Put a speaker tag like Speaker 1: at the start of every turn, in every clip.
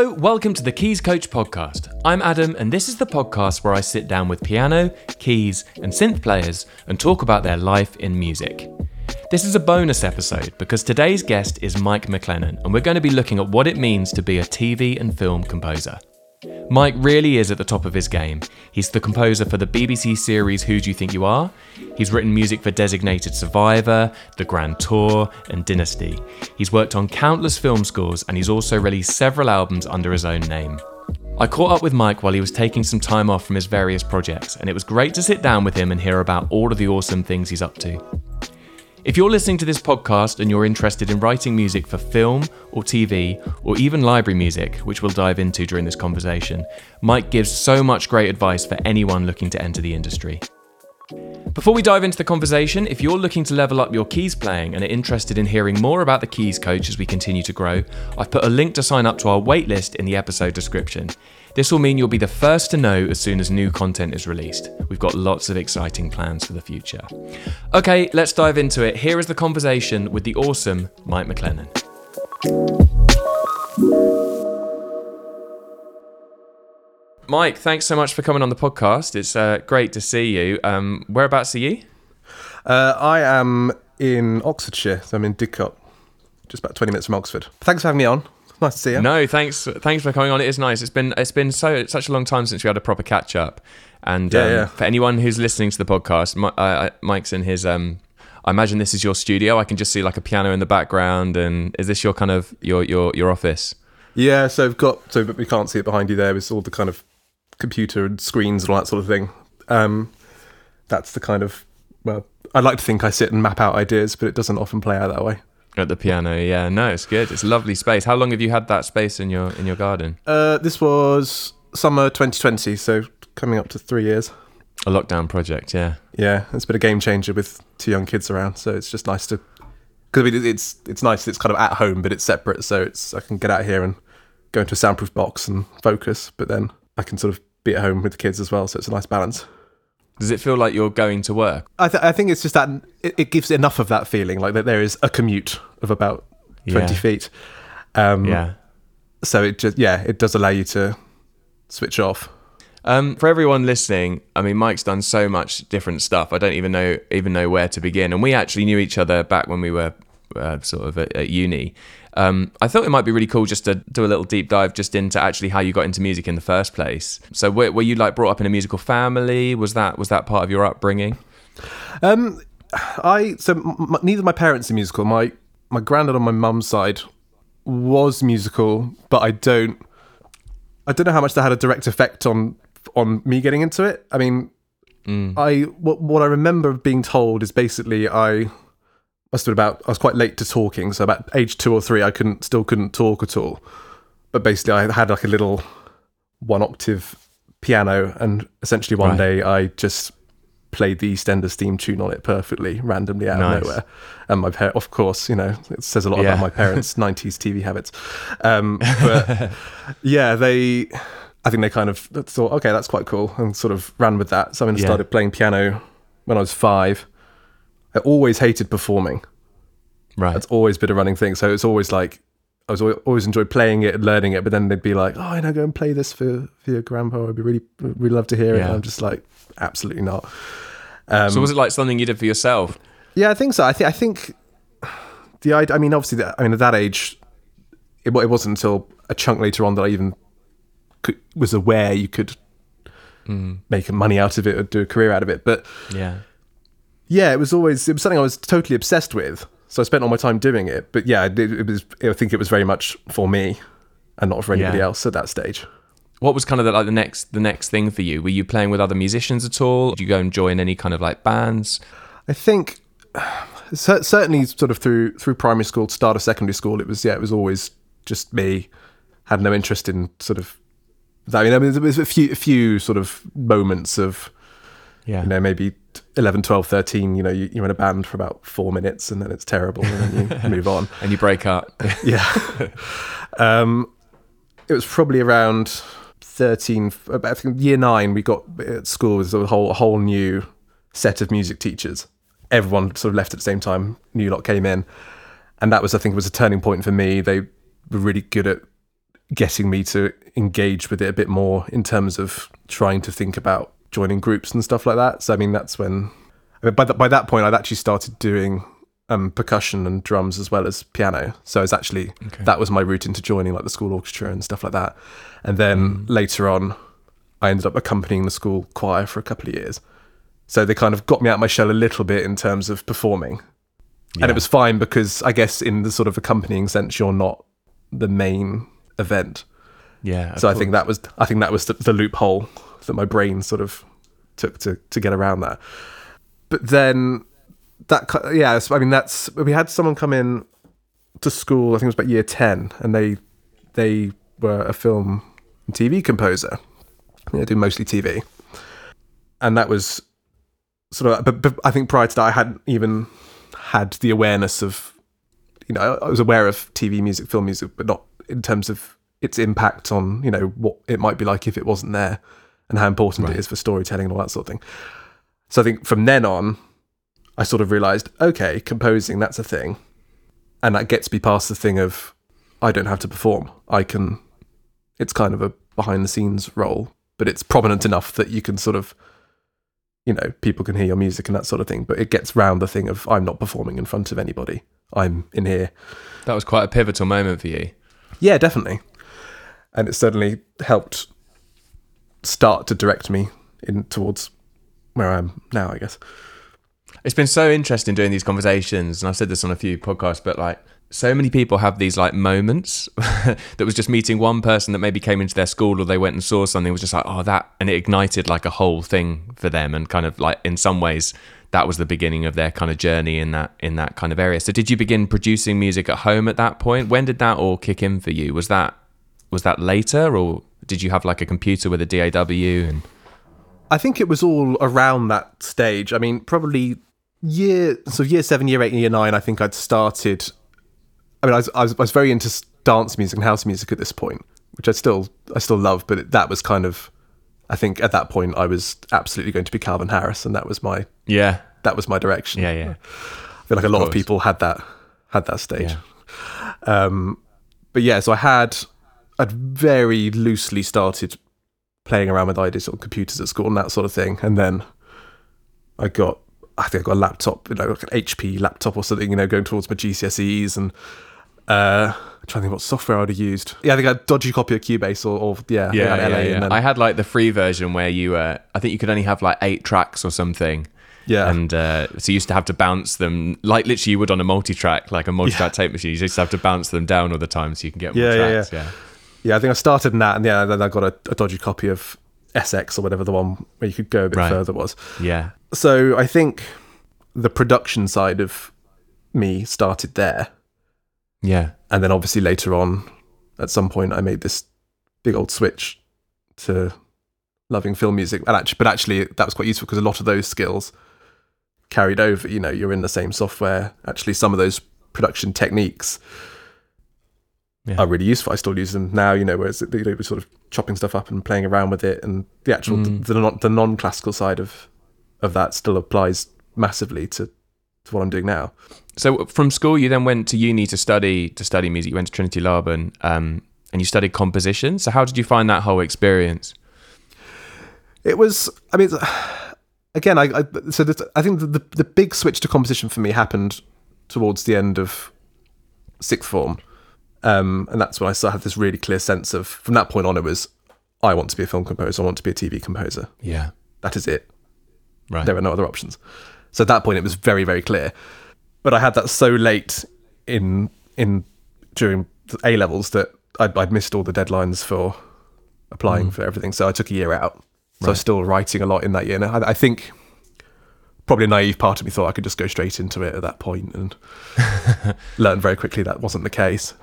Speaker 1: Hello, welcome to the Keys Coach podcast. I'm Adam, and this is the podcast where I sit down with piano, keys, and synth players and talk about their life in music. This is a bonus episode because today's guest is Mike MacLennan, and we're going to be looking at what it means to be a TV and film composer. Mike really is at the top of his game. He's the composer for the BBC series Who Do You Think You Are? He's written music for Designated Survivor, The Grand Tour, and Dynasty. He's worked on countless film scores and he's also released several albums under his own name. I caught up with Mike while he was taking some time off from his various projects, and it was great to sit down with him and hear about all of the awesome things he's up to. If you're listening to this podcast and you're interested in writing music for film or TV or even library music, which we'll dive into during this conversation, Mike gives so much great advice for anyone looking to enter the industry. Before we dive into the conversation, if you're looking to level up your keys playing and are interested in hearing more about the Keys Coach as we continue to grow, I've put a link to sign up to our waitlist in the episode description. This will mean you'll be the first to know as soon as new content is released. We've got lots of exciting plans for the future. Okay, let's dive into it. Here is the conversation with the awesome Mike MacLennan. Mike, thanks so much for coming on the podcast. It's uh, great to see you. Um, whereabouts are you?
Speaker 2: Uh, I am in Oxfordshire, so I'm in Didcot, just about 20 minutes from Oxford. Thanks for having me on. Nice to see you.
Speaker 1: No, thanks. Thanks for coming on. It is nice. It's been it's been so such a long time since we had a proper catch up. And
Speaker 2: Yeah,
Speaker 1: um,
Speaker 2: yeah.
Speaker 1: for anyone who's listening to the podcast, Mi- uh, uh, Mike's in his. Um, I imagine this is your studio. I can just see like a piano in the background. And is this your kind of your your your office?
Speaker 2: Yeah, so I've got, so but we can't see it behind you there, it's all the kind of computer and screens and all that sort of thing. Um, that's the kind of, well, I like to think I sit and map out ideas, but it doesn't often play out that way.
Speaker 1: At the piano, yeah, no, it's good. It's a lovely space. How long have you had that space in your in your garden?
Speaker 2: Uh, this was summer 2020, so coming up to three years.
Speaker 1: A lockdown project, yeah.
Speaker 2: Yeah, it's been a game changer with two young kids around, so it's just nice to because I mean, it's it's nice. It's kind of at home, but it's separate, so it's I can get out here and go into a soundproof box and focus, but then I can sort of be at home with the kids as well, so it's a nice balance.
Speaker 1: Does it feel like you're going to work?
Speaker 2: I, th- I think it's just that it, it gives enough of that feeling, like that there is a commute of about twenty
Speaker 1: Yeah.
Speaker 2: feet. Um,
Speaker 1: Yeah.
Speaker 2: So it just yeah, it does allow you to switch off.
Speaker 1: Um, for everyone listening, I mean, Mike's done so much different stuff. I don't even know even know where to begin. And we actually knew each other back when we were uh, sort of at, at uni. Um, I thought it might be really cool just to do a little deep dive just into actually how you got into music in the first place. So, were, were you like brought up in a musical family? Was that was that part of your upbringing?
Speaker 2: Um, I so m- neither of my parents are musical. My my granddad on my mum's side was musical, but I don't I don't know how much that had a direct effect on on me getting into it. I mean, I what what I remember being told is basically I must have been about I was quite late to talking, so about age two or three I couldn't still couldn't talk at all. But basically I had like a little one octave piano and essentially one
Speaker 1: Right.
Speaker 2: day I just played the EastEnders theme tune on it perfectly, randomly out
Speaker 1: Nice.
Speaker 2: of nowhere. And my parents, of course, you know, it says a lot
Speaker 1: Yeah.
Speaker 2: about my parents' 90s TV habits. Um, but yeah, they, I think they kind of thought, okay, that's quite cool, and sort of ran with that. So I
Speaker 1: Yeah.
Speaker 2: started playing piano when I was five. I always hated performing.
Speaker 1: Right.
Speaker 2: That's always been a running thing. So it's always like, I was always enjoyed playing it and learning it, but then they'd be like, "Oh, you know, go and play this for for your grandpa. I'd be really, really love to hear it." And I'm just like, absolutely not. Um,
Speaker 1: so, was it like something you did for yourself?
Speaker 2: yeah, I think so. I think I think the idea. I mean, obviously, that, I mean, at that age, it, it wasn't until a chunk later on that I even could, was aware you could make money out of it or do a career out of it. But
Speaker 1: Yeah.
Speaker 2: Yeah, it was always it was something I was totally obsessed with. So I spent all my time doing it. But yeah, it, it was. I think it was very much for me and not for anybody
Speaker 1: Yeah.
Speaker 2: else at that stage.
Speaker 1: What was kind of the, like the next the next thing for you? Were you playing with other musicians at all? Did you go and join any kind of like bands?
Speaker 2: I think certainly sort of through through primary school, to start of secondary school, it was yeah, it was always just me. Had no interest in sort of. I mean, I mean there was a few a few sort of moments of
Speaker 1: Yeah.
Speaker 2: you know maybe 11 12 13 you know you, you're in a band for about four minutes and then it's terrible and then you move on.
Speaker 1: And you break up.
Speaker 2: yeah. Um it was probably around 13 about I think year 9 we got at school was a whole a whole new set of music teachers. Everyone sort of left at the same time. New lot came in. And that was i think was a turning point for me. They were really good at getting me to engage with it a bit more in terms of trying to think about joining groups and stuff like that. So I mean, that's when I mean, by the, by that point I'd actually started doing um, percussion and drums as well as piano. So it's actually
Speaker 1: Okay.
Speaker 2: that was my route into joining like the school orchestra and stuff like that. And then later on, I ended up accompanying the school choir for a couple of years. So they kind of got me out of my shell a little bit in terms of performing. And it was fine because I guess in the sort of accompanying sense, you're not the main event.
Speaker 1: Yeah.
Speaker 2: So I think that was I think that was the, the loophole that my brain sort of took to to get around that. But then that yeah, I mean that's we had someone come in to school. I think it was about year ten, and they they were a film and TV composer. They do mostly TV, and that was sort of. But, but I think prior to that, I hadn't even had the awareness of you know I was aware of TV music, film music, but not in terms of its impact on you know what it might be like if it wasn't there, and how important
Speaker 1: Right.
Speaker 2: it is for storytelling and all that sort of thing. So I think from then on, I sort of realised, okay, composing that's a thing, and that gets me past the thing of I don't have to perform. I can. It's kind of a behind the scenes role, but it's prominent enough that you can sort of, you know, people can hear your music and that sort of thing. But it gets round the thing of I'm not performing in front of anybody. I'm in here.
Speaker 1: that was quite a pivotal moment for you.
Speaker 2: Yeah, definitely. And it certainly helped start to direct me in towards where I am now, I guess.
Speaker 1: It's been so interesting doing these conversations, and I've said this on a few podcasts, but like so many people have these like moments that was just meeting one person that maybe came into their school or they went and saw something was just like oh that and it ignited like a whole thing for them and kind of like in some ways that was the beginning of their kind of journey in that in that kind of area. So did you begin producing music at home at that point? When did that all kick in for you? Was that was that later or did you have like a computer with a DAW and
Speaker 2: I think it was all around that stage. I mean, probably year so year seven, year eight, and year nine. I think I'd started. I mean, I was, I was I was very into dance music and house music at this point, which I still I still love. But it, that was kind of, I think at that point I was absolutely going to be Calvin Harris, and that was my
Speaker 1: yeah
Speaker 2: that was my direction.
Speaker 1: yeah yeah
Speaker 2: I feel like a lot of
Speaker 1: course.
Speaker 2: people had that had that stage.
Speaker 1: Yeah.
Speaker 2: Um, but yeah, so I had I'd very loosely started playing around with ideas on computers at school and that sort of thing, and then I got I think I got a laptop, you know, like an HP laptop or something, you know, going towards my GCSEs and. Uh, I'm trying to think what software I'd have used. Yeah, I think I had a dodgy copy of Cubase or, or yeah, I I
Speaker 1: Yeah, yeah,
Speaker 2: LA
Speaker 1: yeah.
Speaker 2: and then,
Speaker 1: I had like the free version where you, uh, I think you could only have like eight tracks or something.
Speaker 2: yeah,
Speaker 1: And uh, so you used to have to bounce them, like literally you would on a multi-track, like a multi-track tape machine. You just have to bounce them down all the time so you can get more
Speaker 2: Yeah, yeah,
Speaker 1: tracks. Yeah,
Speaker 2: yeah. I think I started in that, and yeah, then I got a, a dodgy copy of SX or whatever the one where you could go a bit
Speaker 1: Right.
Speaker 2: further was.
Speaker 1: yeah,
Speaker 2: so I think the production side of me started there,
Speaker 1: yeah,
Speaker 2: and then obviously later on, at some point, I made this big old switch to loving film music. And actually, but actually, that was quite useful because a lot of those skills carried over. You know, you're in the same software. Actually, some of those production techniques
Speaker 1: Yeah.
Speaker 2: are really useful. I still use them now. You know, whereas you know, we're sort of chopping stuff up and playing around with it, and the actual
Speaker 1: Mm.
Speaker 2: the, non the non classical side of of that still applies massively to to what I'm doing now.
Speaker 1: So from school, you then went to uni to study to study music. You went to Trinity Laban, um, and you studied composition. So how did you find that whole experience?
Speaker 2: It was, I mean, again, I, I so the, I think the, the the big switch to composition for me happened towards the end of sixth form, um, and that's when I started had this really clear sense of. From that point on, it was, I want to be a film composer. I want to be a TV composer.
Speaker 1: Yeah,
Speaker 2: That is it.
Speaker 1: right.
Speaker 2: There are no other options. So at that point, it was very, very clear. But I had that so late in in during the A levels that I'd, I'd missed all the deadlines for applying for everything. So I took a year out. So I was still writing a lot in that year. And I, I think probably a naive part of me thought I could just go straight into it at that point and learn very quickly that wasn't the case.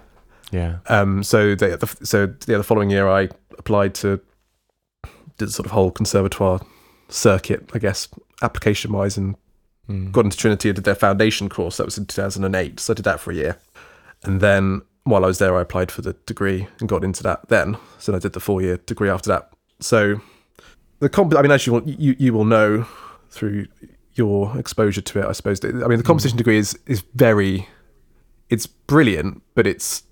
Speaker 1: Yeah,
Speaker 2: Um, so the, the so yeah, the following year I applied to did the sort of whole conservatoire circuit, I guess, application wise, and
Speaker 1: Mm.
Speaker 2: got into Trinity and did their foundation course. That was in 2008. So I did that for a year, and then while I was there, I applied for the degree and got into that. Then, so I did the four year degree after that. So the comp, I mean, as you will, you you will know through your exposure to it, I suppose. I mean, the composition degree is is very, it's brilliant, but it's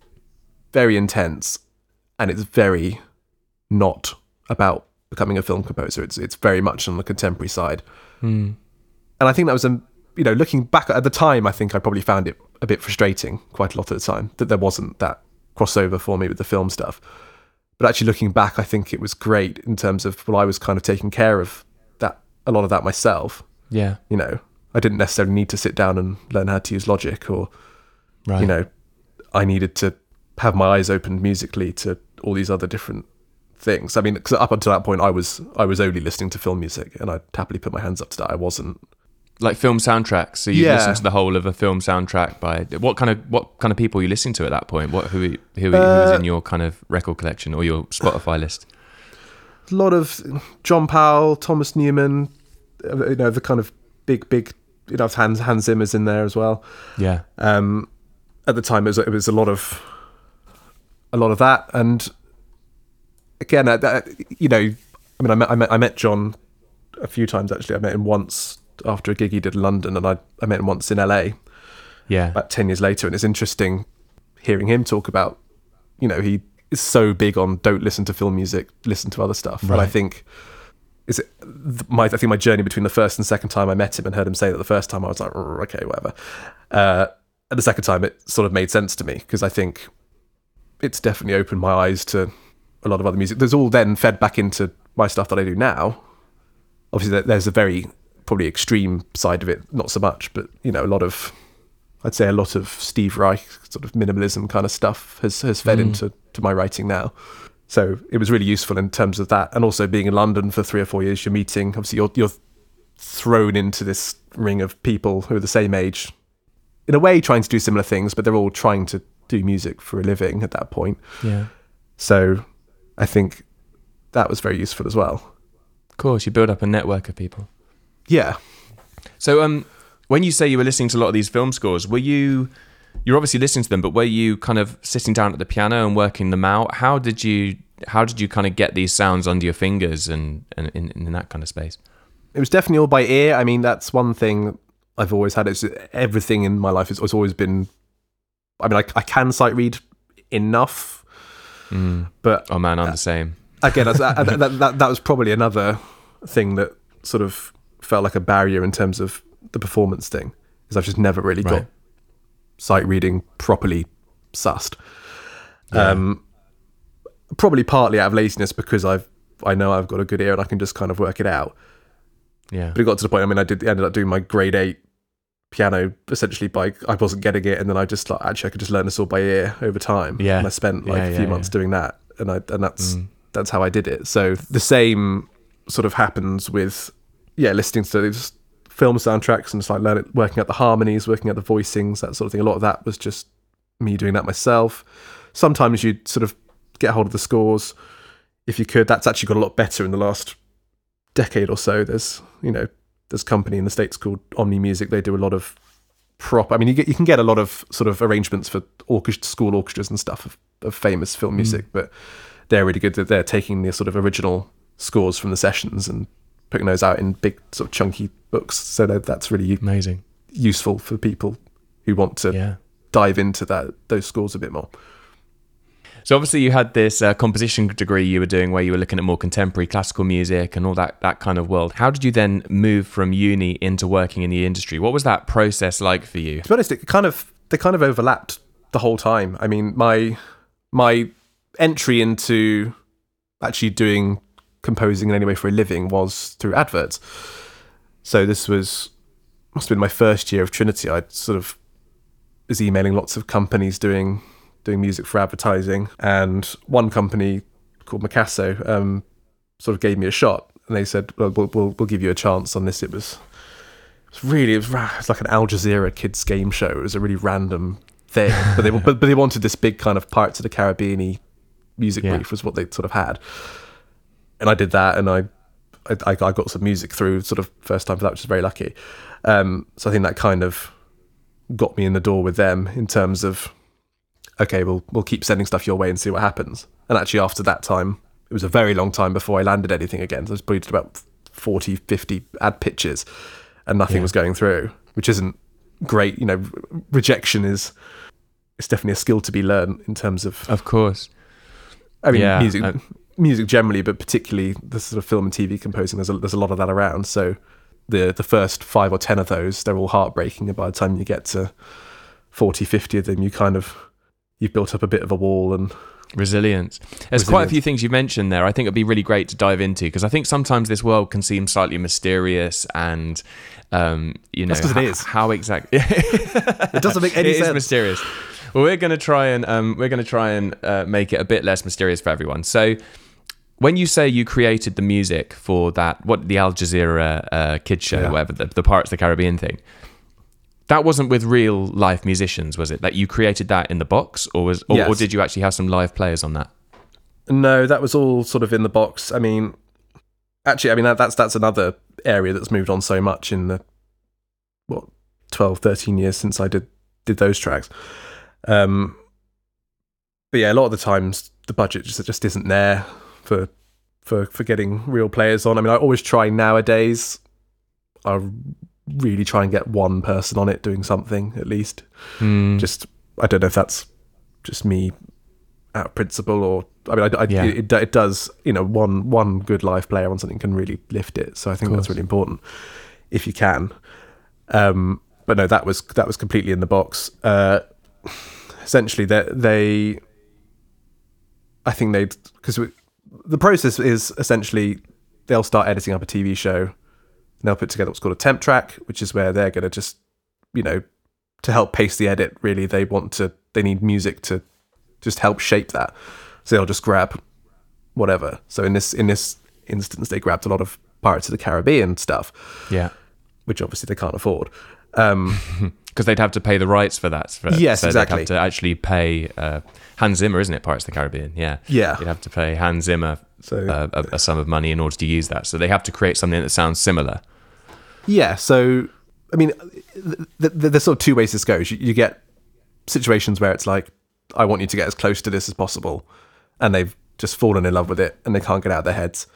Speaker 2: very intense and it's very not about becoming a film composer. It's it's very much on the contemporary side,
Speaker 1: Hmm.
Speaker 2: and I think that was a you know looking back at the time, I think I probably found it a bit frustrating quite a lot of the time that there wasn't that crossover for me with the film stuff. But actually looking back, I think it was great in terms of well, I was kind of taking care of that a lot of that myself.
Speaker 1: Yeah.
Speaker 2: You know, I didn't necessarily need to sit down and learn how to use Logic or
Speaker 1: Right.
Speaker 2: you know, I needed to have my eyes opened musically to all these other different things. I mean, because up until that point, I was I was only listening to film music, and I'd happily put my hands up to that. I wasn't.
Speaker 1: like film soundtracks. So you
Speaker 2: Yeah.
Speaker 1: listen to the whole of a film soundtrack by what kind of what kind of people are you listening to at that point? What who who, who
Speaker 2: Uh,
Speaker 1: was in your kind of record collection or your Spotify list?
Speaker 2: A lot of John Powell, Thomas Newman, uh, you know, the kind of big, big, you know, Hans Hans Zimmer's in there as well.
Speaker 1: Yeah.
Speaker 2: Um, at the time, it was, it was a lot of a lot of that, and again, uh, that, you know, I mean, I met, I met I met John a few times actually. I met him once after a gig he did in London, and I I met him once in LA
Speaker 1: Yeah.
Speaker 2: about ten years later, and it's interesting hearing him talk about, you know, he is so big on don't listen to film music, listen to other stuff, and I think. Is it my? I think my journey between the first and second time I met him and heard him say that the first time I was like, "Mm, okay, whatever. Uh, and the second time it sort of made sense to me because I think it's definitely opened my eyes to a lot of other music. There's all then fed back into my stuff that I do now. Obviously, there's a very probably extreme side of it, not so much, but you know, a lot of I'd say a lot of Steve Reich sort of minimalism kind of stuff has has fed mm. into to my writing now. So it was really useful in terms of that, and also being in London for three or four years. You're meeting, obviously, you're you're thrown into this ring of people who are the same age, in a way, trying to do similar things, but they're all trying to do music for a living at that point.
Speaker 1: Yeah.
Speaker 2: So I think that was very useful as well.
Speaker 1: Of course, you build up a network of people.
Speaker 2: Yeah,
Speaker 1: So, um, when you say you were listening to a lot of these film scores, were you? You're obviously listening to them, but were you kind of sitting down at the piano and working them out? How did you? How did you kind of get these sounds under your fingers and, and in, in that kind of space?
Speaker 2: it was definitely all by ear. I mean, that's one thing I've always had. It's everything in my life has, has always been. I mean, I, I can sight read enough, but
Speaker 1: Oh man, I'm the same.
Speaker 2: again, that, that, that, that was probably another thing that sort of felt like a barrier in terms of the performance thing, because I've just never really
Speaker 1: Right.
Speaker 2: got sight reading properly sussed. Um, probably partly out of laziness because I've I know I've got a good ear and I can just kind of work it out.
Speaker 1: Yeah.
Speaker 2: But it got to the point. I mean, I did ended up doing my grade eight piano essentially by I wasn't getting it, and then I just like actually I could just learn this all by ear over time.
Speaker 1: Yeah.
Speaker 2: and I spent like
Speaker 1: Yeah,
Speaker 2: a few
Speaker 1: yeah.
Speaker 2: months doing that, and I and that's mm. that's how I did it. So the same sort of happens with yeah, listening to these film soundtracks and just like learning, working out the harmonies, working out the voicings, that sort of thing. A lot of that was just me doing that myself. Sometimes you'd sort of get hold of the scores if you could. That's actually got a lot better in the last decade or so. There's you know there's a company in the states called Omni Music. They do a lot of prop. I mean, you get you can get a lot of sort of arrangements for orchestra, school orchestras and stuff of, of famous film hmm. music, but they're really good. That they're taking the sort of original scores from the sessions and putting those out in big sort of chunky books. So that, that's really
Speaker 1: Amazing.
Speaker 2: useful for people who want to
Speaker 1: Yeah.
Speaker 2: dive into that those scores a bit more.
Speaker 1: So obviously you had this uh, composition degree you were doing where you were looking at more contemporary classical music and all that that kind of world. How did you then move from uni into working in the industry? What was that process like for you?
Speaker 2: to be honest, it kind of they kind of overlapped the whole time. I mean, my my entry into actually doing composing in any way for a living was through adverts. So this was must have been my first year of Trinity. I sort of was emailing lots of companies doing doing music for advertising, and one company called Mcasso um, sort of gave me a shot, and they said, "Well, we'll, we'll, we'll give you a chance on this." It was it was really it was, it was like an Al Jazeera kids game show. It was a really random thing, but they but, but they wanted this big kind of Pirates of the Caribbean music
Speaker 1: Yeah.
Speaker 2: brief was what they sort of had, and I did that, and I. I, I got some music through sort of first time for that, which is very lucky. Um, so I think that kind of got me in the door with them in terms of okay, we'll we'll keep sending stuff your way and see what happens. And actually, after that time, it was a very long time before I landed anything again. So I was probably about 40, 50 ad pitches, and nothing
Speaker 1: Yeah.
Speaker 2: was going through, which isn't great. You know, re- rejection is it's definitely a skill to be learned in terms of
Speaker 1: Of course.
Speaker 2: I mean,
Speaker 1: Yeah,
Speaker 2: music,
Speaker 1: uh,
Speaker 2: music generally, but particularly the sort of film and TV composing. There's a, there's a lot of that around. So the the first five or ten of those, they're all heartbreaking, and by the time you get to 40, 50 of them, you kind of you've built up a bit of a wall and
Speaker 1: Resilience. There's quite a few things you mentioned there. I think it'd be really great to dive into because I think sometimes this world can seem slightly mysterious and, um, you know,
Speaker 2: That's it is.
Speaker 1: how exactly
Speaker 2: it doesn't make any
Speaker 1: it is
Speaker 2: sense.
Speaker 1: mysterious. Well, we're going to try and um, we're going to try and uh, make it a bit less mysterious for everyone. So, when you say you created the music for that, what the Al Jazeera uh, kids show,
Speaker 2: Yeah.
Speaker 1: whatever the, the Pirates of the Caribbean thing, that wasn't with real life musicians, was it? Like you created that in the box, or was, or, or did you actually have some live players on that?
Speaker 2: No, that was all sort of in the box. I mean, actually, I mean that, that's that's another area that's moved on so much in the what 12, 13 years since I did did those tracks. Um, but yeah, a lot of the times the budget just just isn't there for for for getting real players on. I mean, I always try nowadays. I really try and get one person on it doing something at least.
Speaker 1: Hmm.
Speaker 2: Just I don't know if that's just me out of principle or I mean I, I,
Speaker 1: Yeah.
Speaker 2: it, it, it does you know one one good live player on something can really lift it so I think that's really important if you can um but no that was that was completely in the box uh essentially they they I think they because the process is essentially they'll start editing up a TV show and they'll put together what's called a temp track which is where they're going to just you know to help pace the edit really they want to they need music to just help shape that so they'll just grab whatever so in this in this instance they grabbed a lot of pirates of the caribbean stuff
Speaker 1: Yeah.
Speaker 2: which obviously they can't afford um
Speaker 1: Because they'd have to pay the rights for that. For,
Speaker 2: Yes,
Speaker 1: so
Speaker 2: exactly.
Speaker 1: They'd have to actually pay uh, Hans Zimmer, isn't it? Pirates of the Caribbean. Yeah.
Speaker 2: Yeah.
Speaker 1: You'd have to pay Hans Zimmer
Speaker 2: So-
Speaker 1: uh, a, a sum of money in order to use that. So they have to create something that sounds similar.
Speaker 2: Yeah so i mean th- th- th- there's sort of two ways this goes you, you get situations where it's like i want you to get as close to this as possible and they've just fallen in love with it and they can't get out of their heads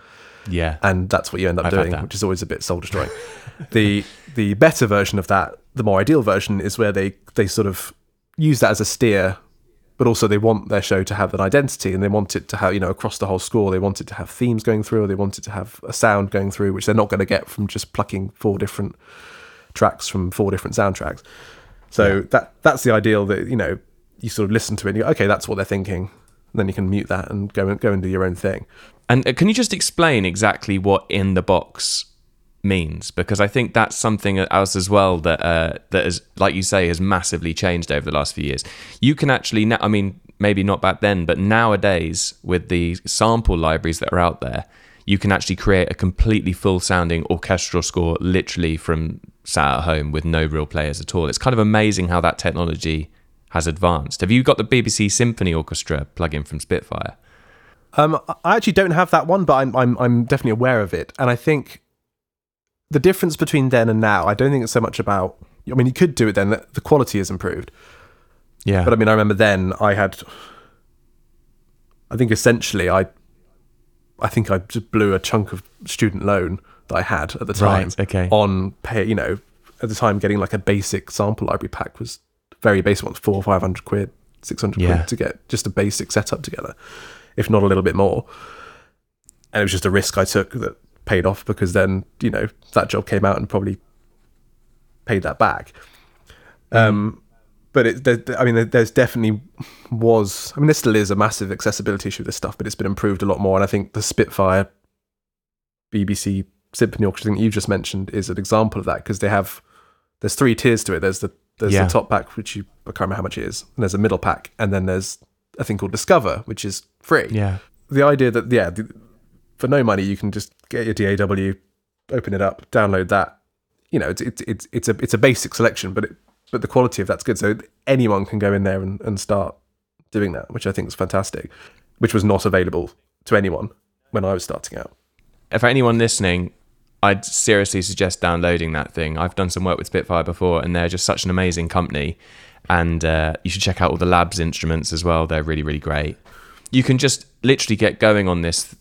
Speaker 1: Yeah.
Speaker 2: and that's what you end up
Speaker 1: I've
Speaker 2: doing, which is always a bit soul destroying. the the better version of that, the more ideal version, is where they they sort of use that as a steer, but also they want their show to have an identity and they want it to have you know across the whole score. They want it to have themes going through, or they want it to have a sound going through, which they're not going to get from just plucking four different tracks from four different soundtracks. So that that's the ideal that you know you sort of listen to it and you go, okay, that's what they're thinking. And then you can mute that and go and go and do your own thing.
Speaker 1: And uh, can you just explain exactly what in the box means? Because I think that's something else as well that uh, that is, like you say, has massively changed over the last few years. You can actually, na- I mean, maybe not back then, but nowadays with the sample libraries that are out there, you can actually create a completely full sounding orchestral score literally from sat at home with no real players at all. It's kind of amazing how that technology has advanced. Have you got the BBC Symphony Orchestra plugin from Spitfire?
Speaker 2: Um, I actually don't have that one, but I'm I'm I'm definitely aware of it, and I think the difference between then and now, I don't think it's so much about. I mean, you could do it then; the quality has improved.
Speaker 1: Yeah.
Speaker 2: But I mean, I remember then I had. I think essentially, I. I think I just blew a chunk of student loan that I had at the time
Speaker 1: Right, okay.
Speaker 2: on pay. You know, at the time, getting like a basic sample library pack was very basic ones, four or five hundred quid, six hundred
Speaker 1: Yeah.
Speaker 2: quid to get just a basic setup together, if not a little bit more. And it was just a risk I took that paid off because then you know that job came out and probably paid that back. Um, but it, there, I mean, there's definitely was. I mean, there still is a massive accessibility issue with this stuff, but it's been improved a lot more. And I think the Spitfire BBC Symphony Orchestra thing you just mentioned is an example of that because they have there's three tiers to it. There's the there's
Speaker 1: Yeah.
Speaker 2: the top pack, which you I can't remember how much it is, and there's a middle pack, and then there's a thing called Discover, which is free
Speaker 1: yeah.
Speaker 2: the idea that yeah, the, for no money you can just get your DAW, open it up, download that. You know, it's it's it's it's a it's a basic selection, but it, but the quality of that's good. So anyone can go in there and, and start doing that, which I think is fantastic. Which was not available to anyone when I was starting out.
Speaker 1: for anyone listening, I'd seriously suggest downloading that thing. I've done some work with Spitfire before, and they're just such an amazing company. And uh, you should check out all the labs instruments as well. They're really, really great. You can just literally get going on this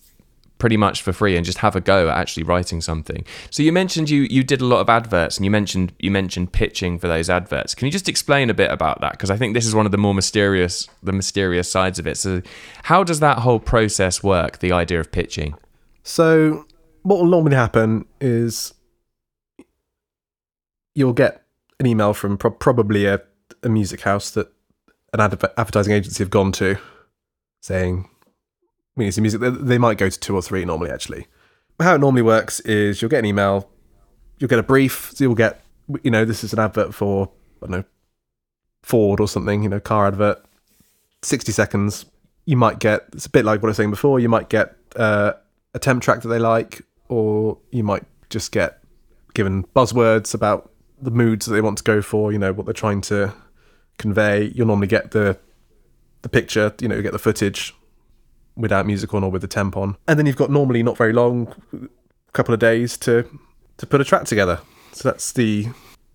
Speaker 1: pretty much for free and just have a go at actually writing something. So you mentioned you you did a lot of adverts and you mentioned you mentioned pitching for those adverts. Can you just explain a bit about that because I think this is one of the more mysterious the mysterious sides of it. So how does that whole process work, the idea of pitching?
Speaker 2: So what will normally happen is you'll get an email from pro- probably a, a music house that an adver- advertising agency have gone to saying some music. They, they might go to two or three normally, actually. How it normally works is you'll get an email, you'll get a brief, so you'll get, you know, this is an advert for, I don't know, Ford or something, you know, car advert, 60 seconds. You might get, it's a bit like what I was saying before, you might get uh, a temp track that they like, or you might just get given buzzwords about the moods that they want to go for, you know, what they're trying to convey. You'll normally get the the picture, you know, you get the footage without music on or with the temp on. And then you've got normally not very long, couple of days to to put a track together. So that's the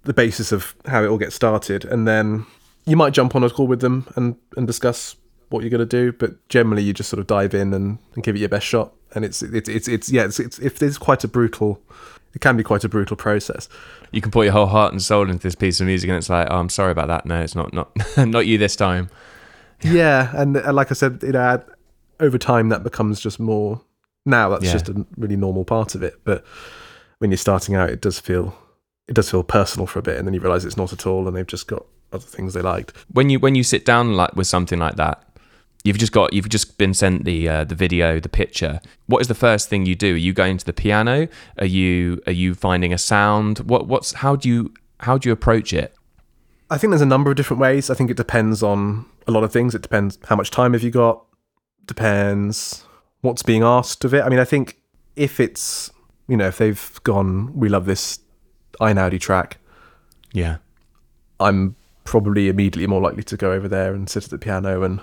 Speaker 2: the basis of how it all gets started. And then you might jump on a call with them and, and discuss what you're going to do, but generally you just sort of dive in and, and give it your best shot. And it's it's it's, it's yeah, it's, it's if there's quite a brutal, it can be quite a brutal process.
Speaker 1: You can put your whole heart and soul into this piece of music, and it's like, oh, I'm sorry about that. No, it's not not not you this time.
Speaker 2: Yeah, and, and like I said, you know, over time that becomes just more. Now that's
Speaker 1: Yeah.
Speaker 2: just a really normal part of it, but when you're starting out, it does feel it does feel personal for a bit, and then you realise it's not at all, and they've just got other things they liked.
Speaker 1: when you when you sit down like with something like that you've just got you've just been sent the uh, the video the picture what is the first thing you do are you going to the piano are you are you finding a sound what what's how do you how do you approach it
Speaker 2: I think there's a number of different ways. I think it depends on a lot of things. It depends how much time have you got. Depends what's being asked of it. I mean, I think if it's you know if they've gone, we love this Einaudi track.
Speaker 1: yeah
Speaker 2: I'm probably immediately more likely to go over there and sit at the piano and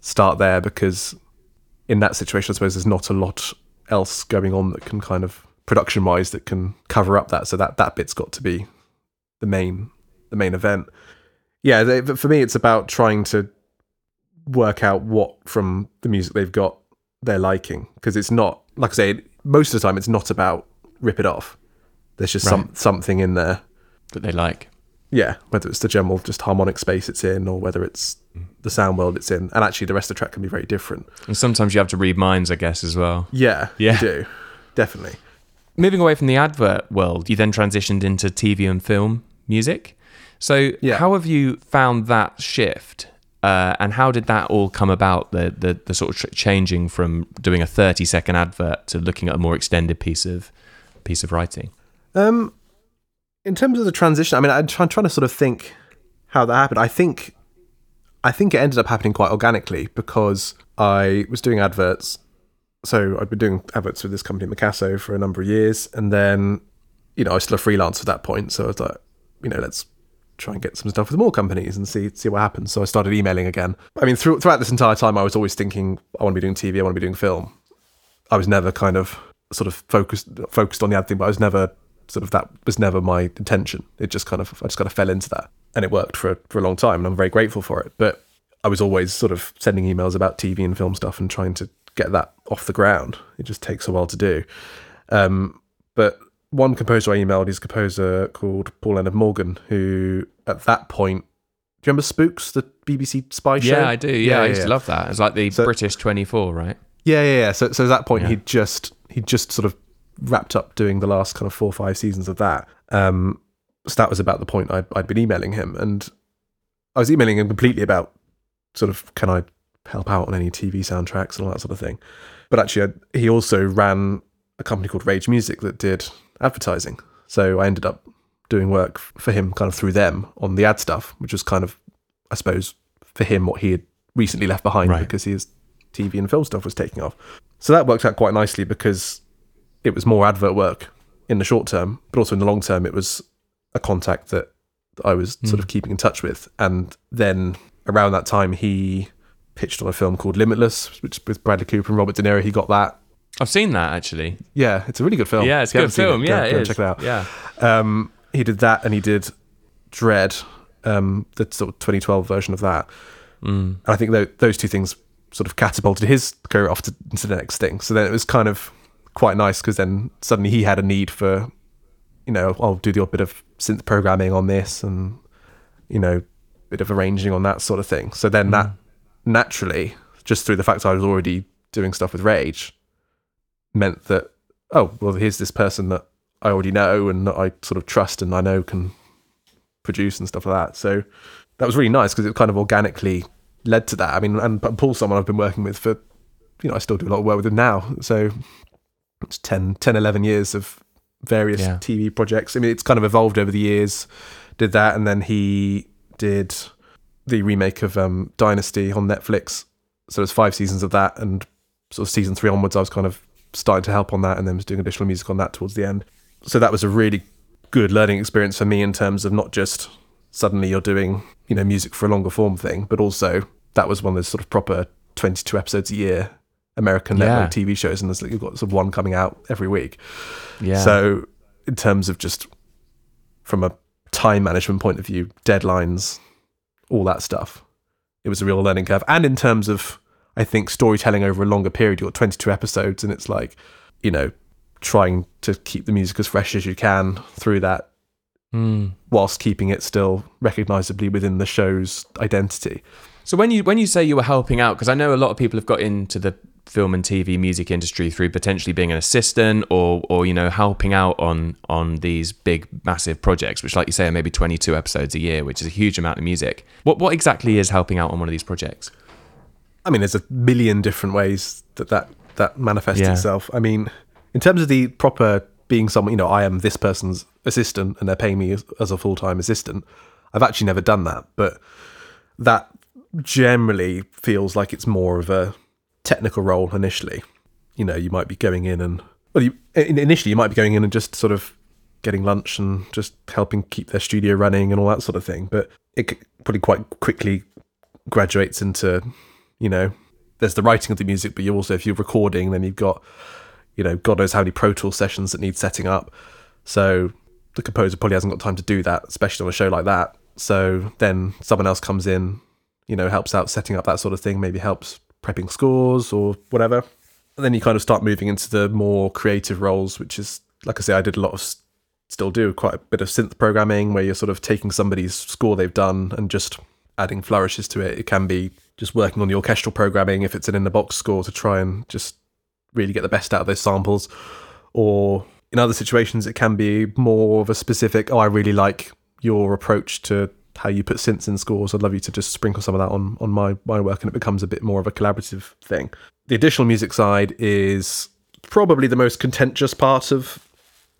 Speaker 2: start there because in that situation, I suppose there's not a lot else going on that can kind of production wise that can cover up that. So that that bit's got to be the main the main event. Yeah, they, for me, it's about trying to work out what from the music they've got they're liking because it's not like I say most of the time it's not about rip it off. There's just some something in there
Speaker 1: that they like
Speaker 2: yeah, whether it's the general just harmonic space it's in or whether it's mm. the sound world it's in. And actually, the rest of the track can be very different.
Speaker 1: and sometimes you have to read minds i guess as well
Speaker 2: Yeah,
Speaker 1: Yeah.
Speaker 2: you do. Definitely.
Speaker 1: moving away from the advert world you then transitioned into tv and film music so
Speaker 2: Yeah.
Speaker 1: how have you found that shift uh, and how did that all come about the the, the sort of changing from doing a 30 second advert to looking at a more extended piece of piece of writing
Speaker 2: Um, in terms of the transition, I mean, I'm trying, to sort of think how that happened. I think, I think it ended up happening quite organically because I was doing adverts. So I'd been doing adverts with this company, Mcasso, for a number of years, and then, you know, I was still a freelancer at that point. So I was like, you know, let's try and get some stuff with more companies and see see what happens. So I started emailing again. I mean, through, throughout this entire time, I was always thinking, I want to be doing TV, I want to be doing film. I was never kind of sort of focused focused on the ad thing, but I was never sort of that was never my intention. It just kind of I just kind of fell into that, and it worked for for a long time, and I'm very grateful for it. But I was always sort of sending emails about TV and film stuff and trying to get that off the ground. It just takes a while to do. Um, but one composer I emailed is a composer called Paul Leonard Morgan, who at that point, do you remember Spooks, the BBC spy show?
Speaker 1: yeah i do yeah, i used to love that it's like the
Speaker 2: So-
Speaker 1: british 24 right
Speaker 2: Yeah, yeah, yeah. So, so at that point,
Speaker 1: Yeah.
Speaker 2: he just he just sort of wrapped up doing the last kind of four or five seasons of that. Um, so that was about the point I'd, I'd been emailing him, and I was emailing him completely about sort of can I help out on any TV soundtracks and all that sort of thing. But actually, I, he also ran a company called Rage Music that did advertising. So I ended up doing work for him kind of through them on the ad stuff, which was kind of, I suppose, for him what he had recently left behind
Speaker 1: Right.
Speaker 2: because his TV and film stuff was taking off. So that worked out quite nicely because it was more advert work in the short term, but also in the long term, it was a contact that I was sort of hmm. keeping in touch with. And then around that time, he pitched on a film called Limitless, which with Bradley Cooper and Robert De Niro. He got that.
Speaker 1: I've seen that actually
Speaker 2: Yeah, it's a really good film.
Speaker 1: yeah it's a good film
Speaker 2: it, go-
Speaker 1: yeah
Speaker 2: go
Speaker 1: it
Speaker 2: check it out.
Speaker 1: yeah
Speaker 2: Um, he did that, and he did Dredd, um, the sort of 2012 version of that.
Speaker 1: Mm.
Speaker 2: And I think tho- those two things sort of catapulted his career off to, into the next thing. So then it was kind of quite nice because then suddenly he had a need for, you know, I'll do the odd bit of synth programming on this and, you know, bit of arranging on that sort of thing. So then that naturally, just through the fact I was already doing stuff with Rage, meant that, oh, well, here's this person that I already know and that I sort of trust and I know can produce and stuff like that. So that was really nice because it kind of organically led to that. I mean, and Paul's someone I've been working with for, you know, I still do a lot of work with him now. So it's 10, 10 11 years of various
Speaker 1: Yeah.
Speaker 2: TV projects. I mean, it's kind of evolved over the years. Did that, and then he did the remake of um, Dynasty on Netflix. So there's five seasons of that, and sort of season three onwards, I was kind of starting to help on that, and then was doing additional music on that towards the end. So that was a really good learning experience for me in terms of not just suddenly you're doing you know music for a longer form thing, but also that was one of those sort of proper 22 episodes a year American
Speaker 1: Yeah.
Speaker 2: network TV shows, and there's like, you've got sort of one coming out every week.
Speaker 1: Yeah.
Speaker 2: So, in terms of just from a time management point of view, deadlines, all that stuff, it was a real learning curve. And in terms of, I think, storytelling over a longer period, you've got 22 episodes, and it's like, you know, trying to keep the music as fresh as you can through that
Speaker 1: Mm.
Speaker 2: whilst keeping it still recognizably within the show's identity.
Speaker 1: So when you when you say you were helping out, because I know a lot of people have got into the film and TV music industry through potentially being an assistant or or you know helping out on on these big massive projects, which like you say are maybe twenty two episodes a year, which is a huge amount of music. What what exactly is helping out on one of these projects?
Speaker 2: I mean, there's a million different ways that that, that manifests
Speaker 1: Yeah.
Speaker 2: itself. I mean, in terms of the proper being someone, you know, I am this person's assistant and they're paying me as, as a full time assistant. I've actually never done that, but that generally feels like it's more of a technical role initially. You know, you might be going in and, well, you, initially you might be going in and just sort of getting lunch and just helping keep their studio running and all that sort of thing. But it probably quite quickly graduates into you know, there's the writing of the music, but you also, if you're recording, then you've got, you know, God knows how many Pro Tool sessions that need setting up. So the composer probably hasn't got time to do that, especially on a show like that. So then someone else comes in, you know, helps out setting up that sort of thing, maybe helps prepping scores or whatever. And then you kind of start moving into the more creative roles, which is, like I say, I did a lot of, still do quite a bit of synth programming where you're sort of taking somebody's score they've done and just adding flourishes to it. It can be just working on the orchestral programming if it's an in the box score to try and just really get the best out of those samples. Or in other situations, it can be more of a specific, oh, I really like your approach to how you put synths in scores. I'd love you to just sprinkle some of that on, on my, my work. And it becomes a bit more of a collaborative thing. The additional music side is probably the most contentious part of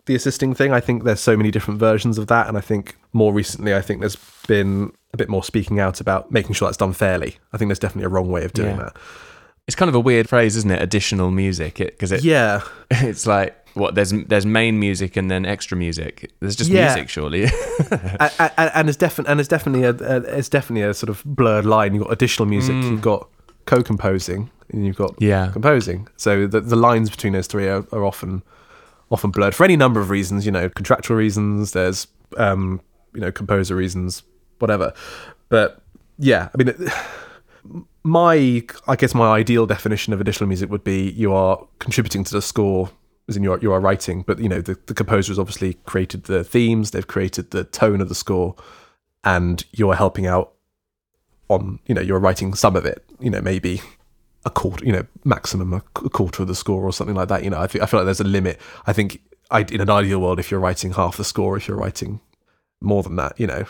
Speaker 2: the assisting thing. I think there's so many different versions of that, and I think more recently, I think there's been a bit more speaking out about making sure that's done fairly. I think there's definitely a wrong way of doing
Speaker 1: Yeah.
Speaker 2: that.
Speaker 1: It's kind of a weird phrase, isn't it? Additional music, because it,
Speaker 2: Yeah,
Speaker 1: it's like what there's there's main music and then extra music. There's just
Speaker 2: Yeah.
Speaker 1: music, surely.
Speaker 2: and, and, and it's definitely and it's definitely a, a it's definitely a sort of blurred line. You've got additional music, mm. you've got co-composing, and you've got
Speaker 1: yeah.
Speaker 2: composing. So the the lines between those three are, are often often blurred for any number of reasons. You know, contractual reasons. There's um, you know composer reasons, whatever. But yeah, I mean, it, my I guess my ideal definition of additional music would be you are contributing to the score. As in you are, you are writing, but you know the, the composer has obviously created the themes, they've created the tone of the score, and you're helping out on you know you're writing some of it. You know maybe a quarter, you know, maximum a quarter of the score or something like that. You know, I, feel I feel like there's a limit. I think I, in an ideal world, if you're writing half the score, if you're writing more than that, you know,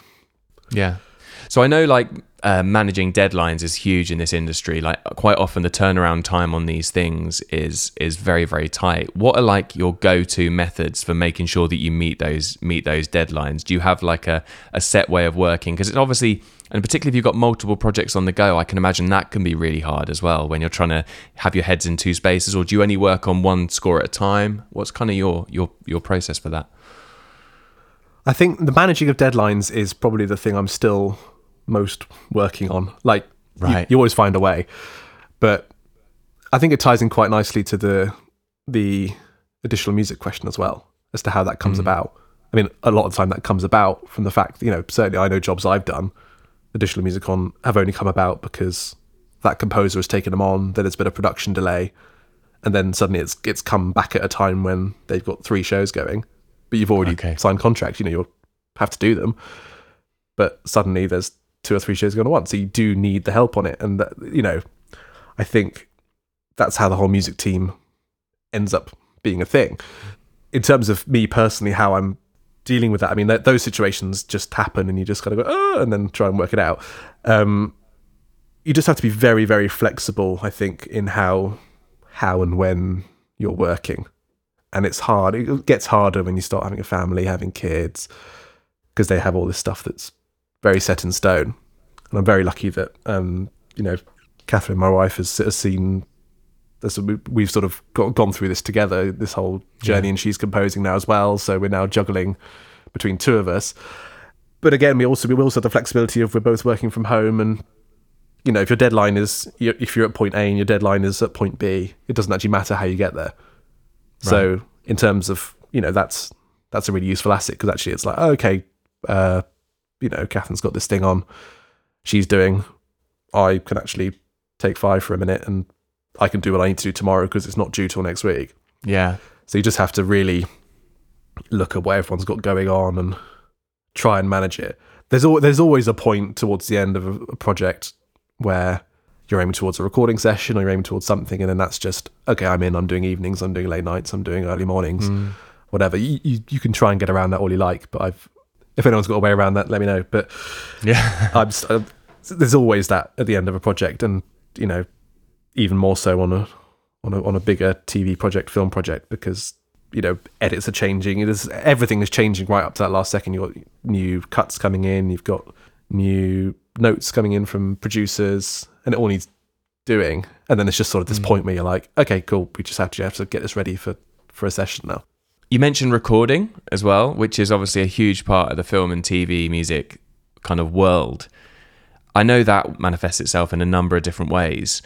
Speaker 1: Yeah. So I know like uh, managing deadlines is huge in this industry. Like quite often the turnaround time on these things is is very very tight. What are like your go-to methods for making sure that you meet those meet those deadlines? Do you have like a, a set way of working? Because it's obviously and particularly if you've got multiple projects on the go, I can imagine that can be really hard as well when you're trying to have your heads in two spaces. Or do you only work on one score at a time? What's kind of your your your process for that?
Speaker 2: I think the managing of deadlines is probably the thing I'm still most working on. Like, you-
Speaker 1: Right.
Speaker 2: you, always find a way, but I think it ties in quite nicely to the the additional music question as well as to how that comes mm. about. I mean, a lot of the time that comes about from the fact, you know, certainly I know jobs I've done additional music on have only come about because that composer has taken them on, then there's been a production delay, and then suddenly it's it's come back at a time when they've got three shows going, but you've already
Speaker 1: Okay.
Speaker 2: signed contracts. You know you'll have to do them, but suddenly there's two or three shows going on at once, so you do need the help on it. And that, you know, I think that's how the whole music team ends up being a thing. In terms of me personally, how I'm dealing with that, I mean, th- those situations just happen, and you just kind of go, oh, and then try and work it out. Um, you just have to be very, very flexible. I think in how, how and when you're working, and it's hard. It gets harder when you start having a family, having kids, because they have all this stuff that's very set in stone. And I'm very lucky that, um, you know, Catherine, my wife, has, has seen. This, we- we've sort of got, gone through this together, this whole journey, and she's composing now as well. So we're now juggling between two of us. But again, we also we also have the flexibility of we're both working from home, and you know, if your deadline is if you're at point A and your deadline is at point B, it doesn't actually matter how you get there. So in terms of you know, that's that's a really useful asset because actually it's like oh, okay, uh, you know, Catherine's got this thing on, she's doing. I can actually take five for a minute and I can do what I need to do tomorrow because it's not due till next week.
Speaker 1: Yeah.
Speaker 2: So you just have to really look at what everyone's got going on and try and manage it. There's al- there's always a point towards the end of a, a project where you're aiming towards a recording session or you're aiming towards something, and then that's just okay. I'm in. I'm doing evenings. I'm doing late nights. I'm doing early mornings. Whatever. You, you you can try and get around that all you like, but I've if anyone's got a way around that, let me know. But
Speaker 1: Yeah.
Speaker 2: I'm uh, there's always that at the end of a project, and you know, even more so on a on a on a bigger TV project, film project, because you know edits are changing. It is everything is changing right up to that last second. You've got new cuts coming in. You've got new notes coming in from producers, and it all needs doing. And then it's just sort of this mm. point where you're like, okay, cool. We just have to have to get this ready for for a session now.
Speaker 1: You mentioned recording as well, which is obviously a huge part of the film and TV music kind of world. I know that manifests itself in a number of different ways.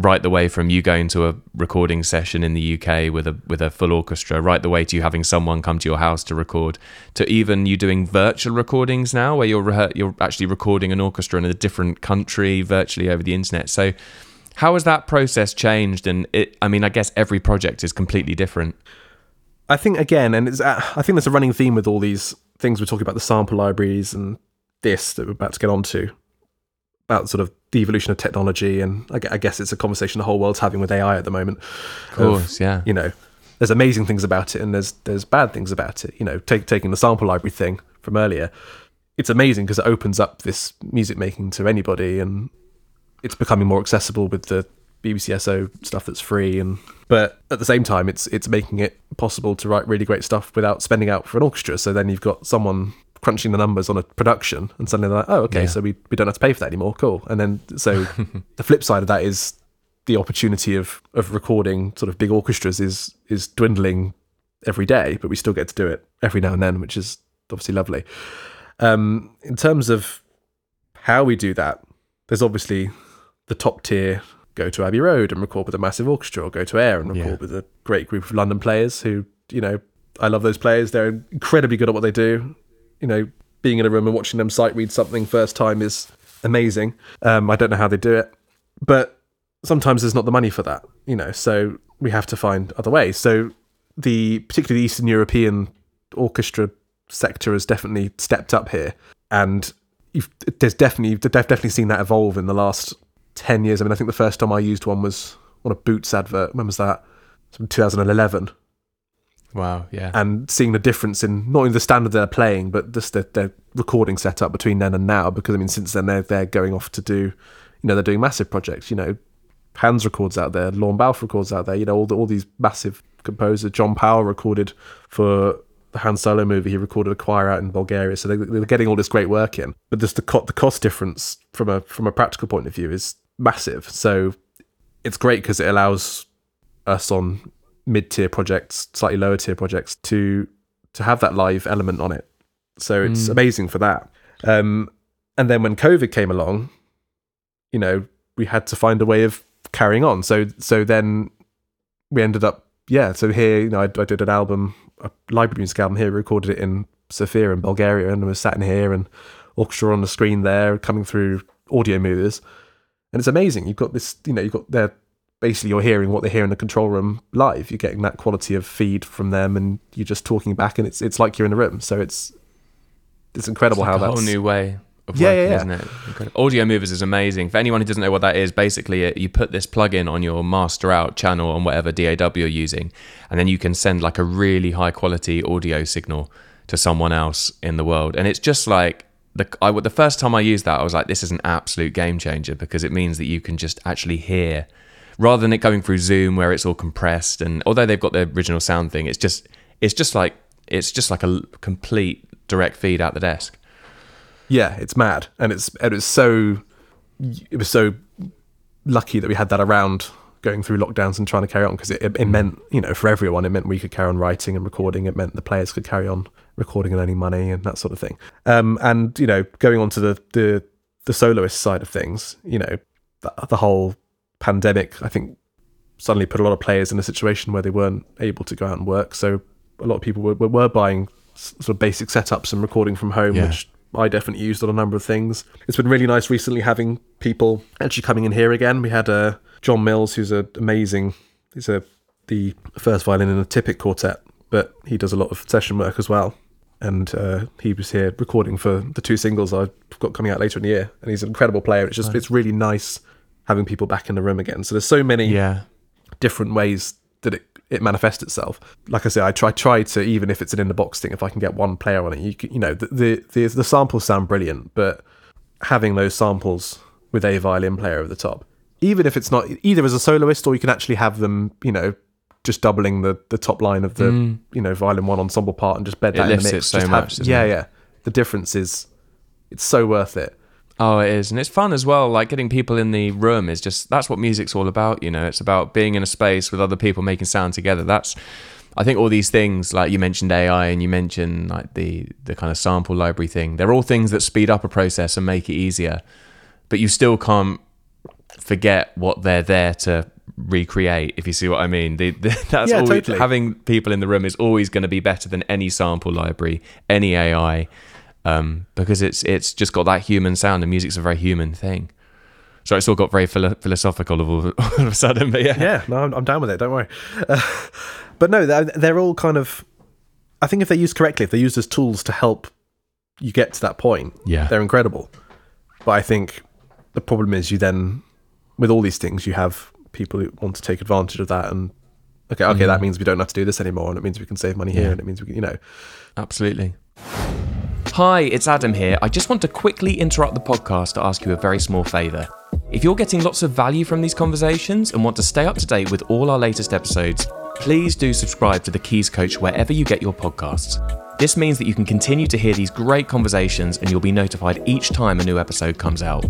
Speaker 1: Right the way from you going to a recording session in the UK with a with a full orchestra, right the way to you having someone come to your house to record, to even you doing virtual recordings now, where you're you're actually recording an orchestra in a different country virtually over the internet. So, how has that process changed? And it, I mean, I guess every project is completely different.
Speaker 2: I think again, and it's, uh, I think there's a running theme with all these things we're talking about the sample libraries and this that we're about to get onto about sort of the evolution of technology, and I, I guess it's a conversation the whole world's having with AI at the moment.
Speaker 1: Of course, yeah.
Speaker 2: You know, there's amazing things about it, and there's there's bad things about it. You know, take, taking the sample library thing from earlier, it's amazing because it opens up this music making to anybody, and it's becoming more accessible with the BBC SO stuff that's free and but at the same time it's it's making it possible to write really great stuff without spending out for an orchestra so then you've got someone crunching the numbers on a production and suddenly they're like oh okay
Speaker 1: Yeah.
Speaker 2: so we, we don't have to pay for that anymore cool and then so the flip side of that is the opportunity of of recording sort of big orchestras is is dwindling every day but we still get to do it every now and then which is obviously lovely um in terms of how we do that there's obviously the top tier go to Abbey Road and record with a massive orchestra, or go to Air and record
Speaker 1: Yeah.
Speaker 2: with a great group of London players who, you know, I love those players. They're incredibly good at what they do. You know, being in a room and watching them sight read something first time is amazing. Um, I don't know how they do it, but sometimes there's not the money for that, you know, so we have to find other ways. So the particularly the Eastern European orchestra sector has definitely stepped up here, and there's definitely you've definitely seen that evolve in the last ten years. I mean, I think the first time I used one was on a Boots advert. When was that? From 2011,
Speaker 1: Wow, yeah.
Speaker 2: and seeing the difference in not only the standard they're playing, but just their, their recording setup between then and now. Because I mean, since then they're they're going off to do, you know, they're doing massive projects. You know, Hans records out there, Lorne Balfe records out there. You know, all the, all these massive composers. John Powell recorded for the Han Solo movie. He recorded a choir out in Bulgaria, so they, they're getting all this great work in. But just the co- the cost difference from a from a practical point of view is massive. So it's great because it allows us on mid tier projects, slightly lower tier projects to to have that live element on it. So it's amazing for that. Um, and then when COVID came along, you know, we had to find a way of carrying on. So so then we ended up yeah. So here, you know, I, I did an album, a library music album here, recorded it in Sofia in Bulgaria, and was sat in here and orchestra on the screen there, coming through Audiomovers. and it's amazing. You've got this, you know, you've got their basically you're hearing what they hear in the control room live. You're getting that quality of feed from them, and you're just talking back, and it's it's like you're in the room. So it's it's incredible
Speaker 1: It's like
Speaker 2: how
Speaker 1: a
Speaker 2: that's
Speaker 1: whole new way of
Speaker 2: Yeah,
Speaker 1: working,
Speaker 2: yeah, yeah.
Speaker 1: isn't it? Incredible. Audiomovers is amazing. For anyone who doesn't know what that is, basically it, you put this plugin on your master out channel on whatever DAW you're using, and then you can send like a really high quality audio signal to someone else in the world, and it's just like. The, I, the first time I used that, I was like, "This is an absolute game changer because it means that you can just actually hear, rather than it going through Zoom where it's all compressed. And although they've got the original sound thing, it's just, it's just like, it's just like a complete direct feed out the desk.
Speaker 2: yeah, it's mad, and it's it was so it was so lucky that we had that around going through lockdowns and trying to carry on because it, it, it meant you know for everyone it meant we could carry on writing and recording it meant the players could carry on recording and earning money and that sort of thing um and you know going on to the the the soloist side of things you know the, the whole pandemic i think suddenly put a lot of players in a situation where they weren't able to go out and work so a lot of people were, were, buying sort of basic setups and recording from home
Speaker 1: Yeah.
Speaker 2: which I definitely used on a number of things. It's been really nice recently having people actually coming in here again. We had uh, John Mills, who's a amazing. He's a the first violin in a Tippett quartet, but he does a lot of session work as well. And uh, he was here recording for the two singles I've got coming out later in the year. And he's an incredible player. It's just it's really nice having people back in the room again. So there's so many
Speaker 1: Yeah.
Speaker 2: different ways that it, it manifests itself. Like I say, I try try to even if it's an in the box thing, if I can get one player on it, you can, you know the, the the the samples sound brilliant, but having those samples with a violin player over the top, even if it's not either as a soloist or you can actually have them, you know. Just doubling the, the top line of the mm. you know violin one ensemble part and just bed
Speaker 1: It
Speaker 2: that in the mix.
Speaker 1: it so much,
Speaker 2: yeah,
Speaker 1: it?
Speaker 2: yeah. The difference is, it's so worth it.
Speaker 1: Oh, it is. And it's fun as well. Like getting people in the room is just, that's what music's all about. You know, it's about being in a space with other people making sound together. That's, I think all these things, like you mentioned AI and you mentioned like the, the kind of sample library thing, they're all things that speed up a process and make it easier. But you still can't forget what they're there to recreate, if you see what I mean. The, the, that's
Speaker 2: Yeah,
Speaker 1: always,
Speaker 2: totally.
Speaker 1: having people in the room is always going to be better than any sample library, any AI um, because it's it's just got that human sound, and music's a very human thing. So it's all got very philo- philosophical all, all of a sudden, but yeah,
Speaker 2: Yeah, no, I'm, I'm down with it. Don't worry. Uh, but no, they're, they're all kind of. I think if they're used correctly, if they're used as tools to help you get to that point,
Speaker 1: Yeah.
Speaker 2: they're incredible. But I think the problem is you then, with all these things, you have people who want to take advantage of that and. Okay, okay, that means we don't have to do this anymore, and it means we can save money here,
Speaker 1: Mm. Yeah.
Speaker 2: and it means we, can, you know,
Speaker 1: absolutely. Hi, it's Adam here. I just want to quickly interrupt the podcast to ask you a very small favour. If you're getting lots of value from these conversations and want to stay up to date with all our latest episodes, please do subscribe to the Keys Coach wherever you get your podcasts. This means that you can continue to hear these great conversations and you'll be notified each time a new episode comes out.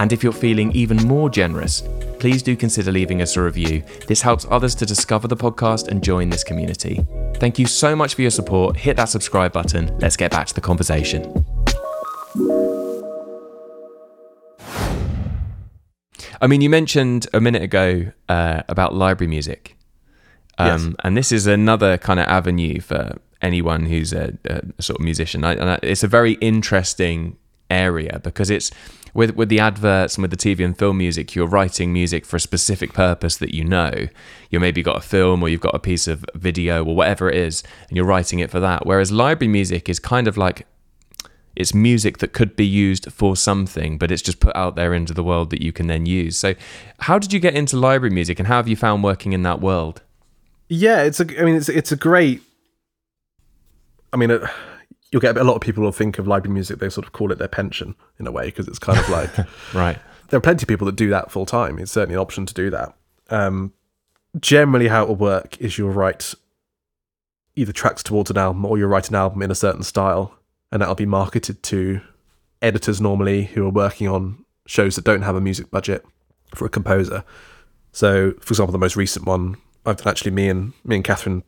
Speaker 1: And if you're feeling even more generous, please do consider leaving us a review. This helps others to discover the podcast and join this community. Thank you so much for your support. Hit that subscribe button. Let's get back to the conversation. I mean, you mentioned a minute ago uh, about library music. Um, And this is another kind of avenue for anyone who's a, a sort of musician. I, and I- it's a very interesting area because it's with with the adverts and with the TV and film music, you're writing music for a specific purpose that you know. You maybe got a film or you've got a piece of video or whatever it is, and you're writing it for that. Whereas library music is kind of like it's music that could be used for something, but it's just put out there into the world that you can then use. So, how did you get into library music, and how have you found working in that world?
Speaker 2: Yeah, it's a. I mean, it's it's a great. I mean, uh, you'll get a lot of people will think of library music. They sort of call it their pension in a way because it's kind of like
Speaker 1: Right.
Speaker 2: there are plenty of people that do that full time. It's certainly an option to do that. Um, generally, how it will work is you'll write either tracks towards an album or you'll write an album in a certain style, and that'll be marketed to editors normally who are working on shows that don't have a music budget for a composer. So, for example, the most recent one I've done actually me and me and Catherine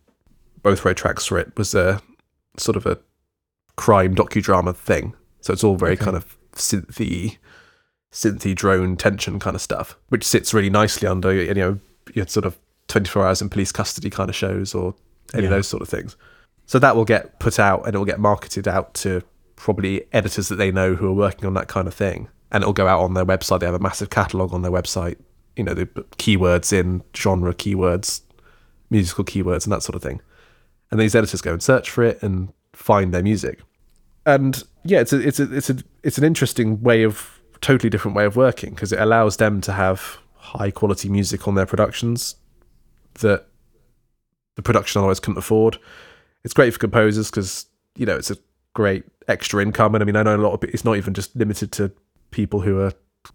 Speaker 2: both wrote tracks for it was a sort of a crime docudrama thing. So it's all very
Speaker 1: Okay.
Speaker 2: kind of synthy, synthy drone tension kind of stuff, which sits really nicely under you know your sort of twenty four hours in police custody kind of shows or any of those sort of things. So that will get put out and it will get marketed out to probably editors that they know who are working on that kind of thing. and it'll go out on their website. They have a massive catalog on their website. You know, the keywords in genre keywords, musical keywords, and that sort of thing. And these editors go and search for it and find their music. And yeah, it's a, it's a, it's a, it's an interesting way of totally different way of working because it allows them to have high quality music on their productions that the production otherwise couldn't afford. It's great for composers because you know it's a great extra income, and I mean I know a lot of it, it's not even just limited to people who are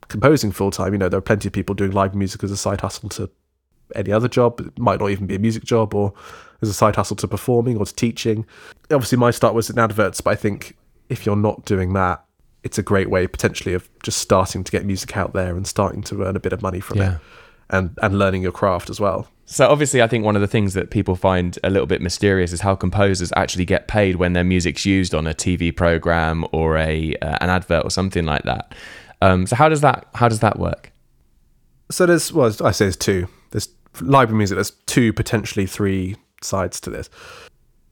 Speaker 2: composing full time. You know there are plenty of people doing live music as a side hustle to any other job. It might not even be a music job or as a side hustle to performing or to teaching. Obviously, my start was in adverts, but I think if you're not doing that, it's a great way potentially of just starting to get music out there and starting to earn a bit of money from
Speaker 1: Yeah.
Speaker 2: it and and learning your craft as well.
Speaker 1: So obviously, I think one of the things that people find a little bit mysterious is how composers actually get paid when their music's used on a TV program or a uh, an advert or something like that. Um, so how does that how does that work?
Speaker 2: So there's well, I say there's two. There's library music. There's two potentially three sides to this.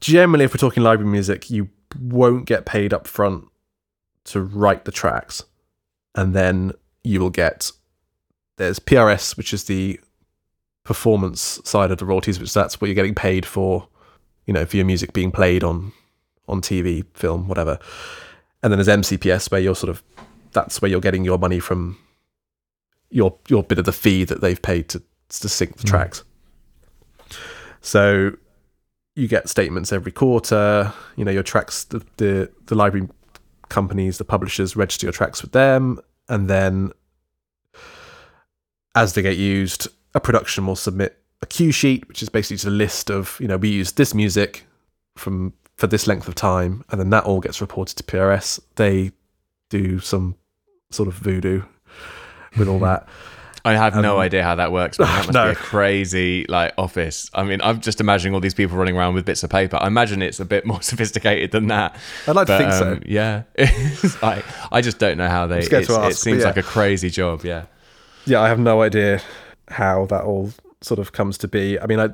Speaker 2: Generally, if we're talking library music, you won't get paid up front to write the tracks, and then you will get there's PRS, which is the performance side of the royalties, which that's what you're getting paid for, you know, for your music being played on on TV, film, whatever. And then there's MCPS, where you're sort of that's where you're getting your money from your your bit of the fee that they've paid to to sync the
Speaker 1: Mm.
Speaker 2: tracks. So you get statements every quarter. You know your tracks. The, the the library companies, the publishers register your tracks with them, and then as they get used, a production will submit a cue sheet, which is basically just a list of you know we used this music from for this length of time, and then that all gets reported to PRS. They do some sort of voodoo with all that.
Speaker 1: I have no
Speaker 2: Um,
Speaker 1: idea how that works. Man. That must
Speaker 2: no.
Speaker 1: be a crazy like office. I mean, I'm just imagining all these people running around with bits of paper. I imagine it's a bit more sophisticated than that.
Speaker 2: I'd like to
Speaker 1: But,
Speaker 2: think so.
Speaker 1: um, Yeah, It's like, I just don't know how they.
Speaker 2: to ask,
Speaker 1: it seems
Speaker 2: yeah.
Speaker 1: like a crazy job. Yeah.
Speaker 2: yeah, I have no idea how that all sort of comes to be. I mean, I,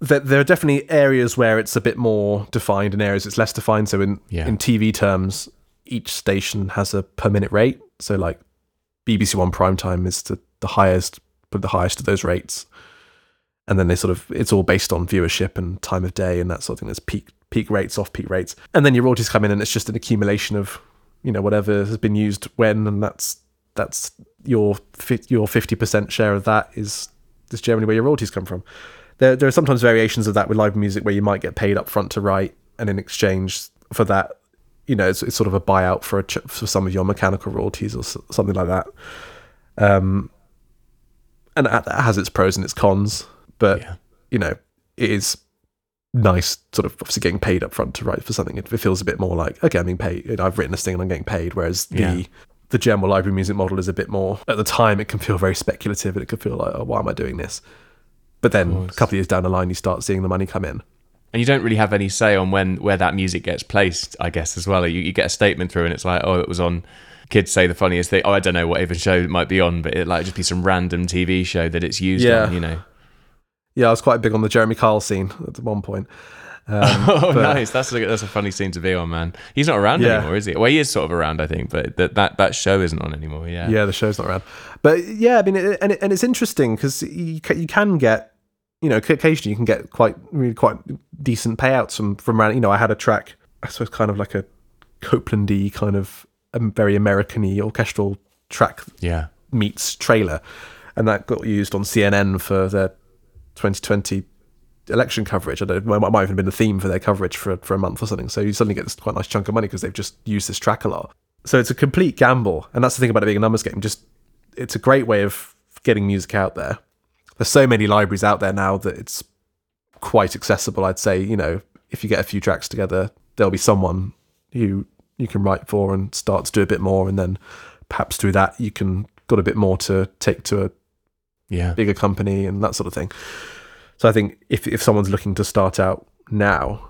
Speaker 2: there, there are definitely areas where it's a bit more defined and areas it's less defined. So in
Speaker 1: Yeah.
Speaker 2: in TV terms, each station has a per minute rate. So like BBC One prime time is the, the highest, but the highest of those rates. And then they sort of it's all based on viewership and time of day and that sort of thing. There's peak peak rates, off peak rates, and then your royalties come in, and it's just an accumulation of you know whatever has been used when, and that's that's your your fifty percent share of that is is generally where your royalties come from. There there are sometimes variations of that with live music where you might get paid up front to write, and in exchange for that, you know, it's, it's sort of a buyout for a for some of your mechanical royalties or something like that. Um, and that has its pros and its cons, but
Speaker 1: Yeah.
Speaker 2: you know, it is nice sort of obviously getting paid up front to write for something. It, it feels a bit more like okay, I'm being paid. I've written this thing and I'm getting paid. Whereas the
Speaker 1: Yeah.
Speaker 2: the general library music model is a bit more at the time. It can feel very speculative and it can feel like, oh, why am I doing this? But then a couple of years down the line, you start seeing the money come in.
Speaker 1: And you don't really have any say on when where that music gets placed, I guess, as well. You, you get a statement through, and it's like, oh, it was on. Kids say the funniest thing. Oh, I don't know what even show it might be on, but it like just be some random TV show that it's used
Speaker 2: Yeah.
Speaker 1: on. You know.
Speaker 2: Yeah, I was quite big on the Jeremy Kyle scene at one point. Um,
Speaker 1: oh,
Speaker 2: but-
Speaker 1: nice. That's a, that's a funny scene to be on, man. He's not around
Speaker 2: Yeah.
Speaker 1: anymore, is he? Well, he is sort of around, I think, but that that, that show isn't on anymore. Yeah.
Speaker 2: yeah, the show's not around. But yeah, I mean, it, and it, and it's interesting because you you can get, you know, occasionally you can get quite really quite decent payouts from from around. You know, I had a track, I suppose, kind of like a Copelandy kind of um, very American-y orchestral track
Speaker 1: Yeah.
Speaker 2: meets trailer, and that got used on CNN for their 2020 election coverage. I don't know, it might even have been the theme for their coverage for for a month or something. So you suddenly get this quite nice chunk of money because they've just used this track a lot. So it's a complete gamble, and that's the thing about it being a numbers game. Just it's a great way of getting music out there. There's so many libraries out there now that it's quite accessible. I'd say you know if you get a few tracks together, there'll be someone who you can write for and start to do a bit more, and then perhaps through that you can got a bit more to take to a
Speaker 1: Yeah.
Speaker 2: bigger company and that sort of thing. So I think if if someone's looking to start out now,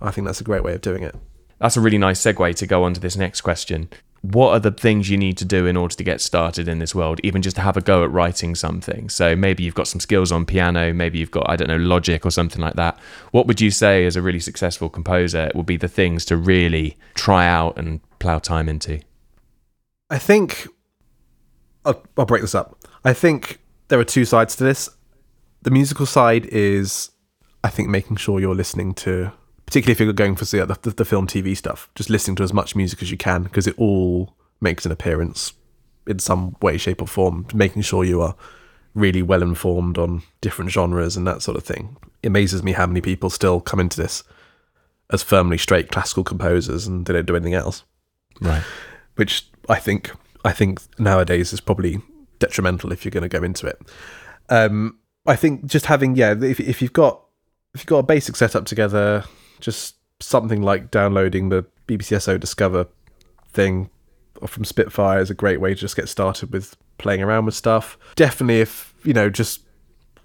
Speaker 2: I think that's a great way of doing it.
Speaker 1: That's a really nice segue to go on to this next question. What are the things you need to do in order to get started in this world, even just to have a go at writing something? So maybe you've got some skills on piano, maybe you've got, I don't know, logic or something like that. What would you say, as a really successful composer, would be the things to really try out and plow time into?
Speaker 2: I think I'll, I'll break this up. I think there are two sides to this. The musical side is, I think, making sure you're listening to, particularly if you're going for the, the, the film TV stuff, just listening to as much music as you can because it all makes an appearance in some way, shape, or form. Making sure you are really well informed on different genres and that sort of thing. It amazes me how many people still come into this as firmly straight classical composers and they don't do anything else.
Speaker 1: Right.
Speaker 2: Which I think I think nowadays is probably detrimental if you're going to go into it. Um, I think just having yeah, if if you've got if you've got a basic setup together, just something like downloading the BBC SO Discover thing from Spitfire is a great way to just get started with playing around with stuff. Definitely, if you know, just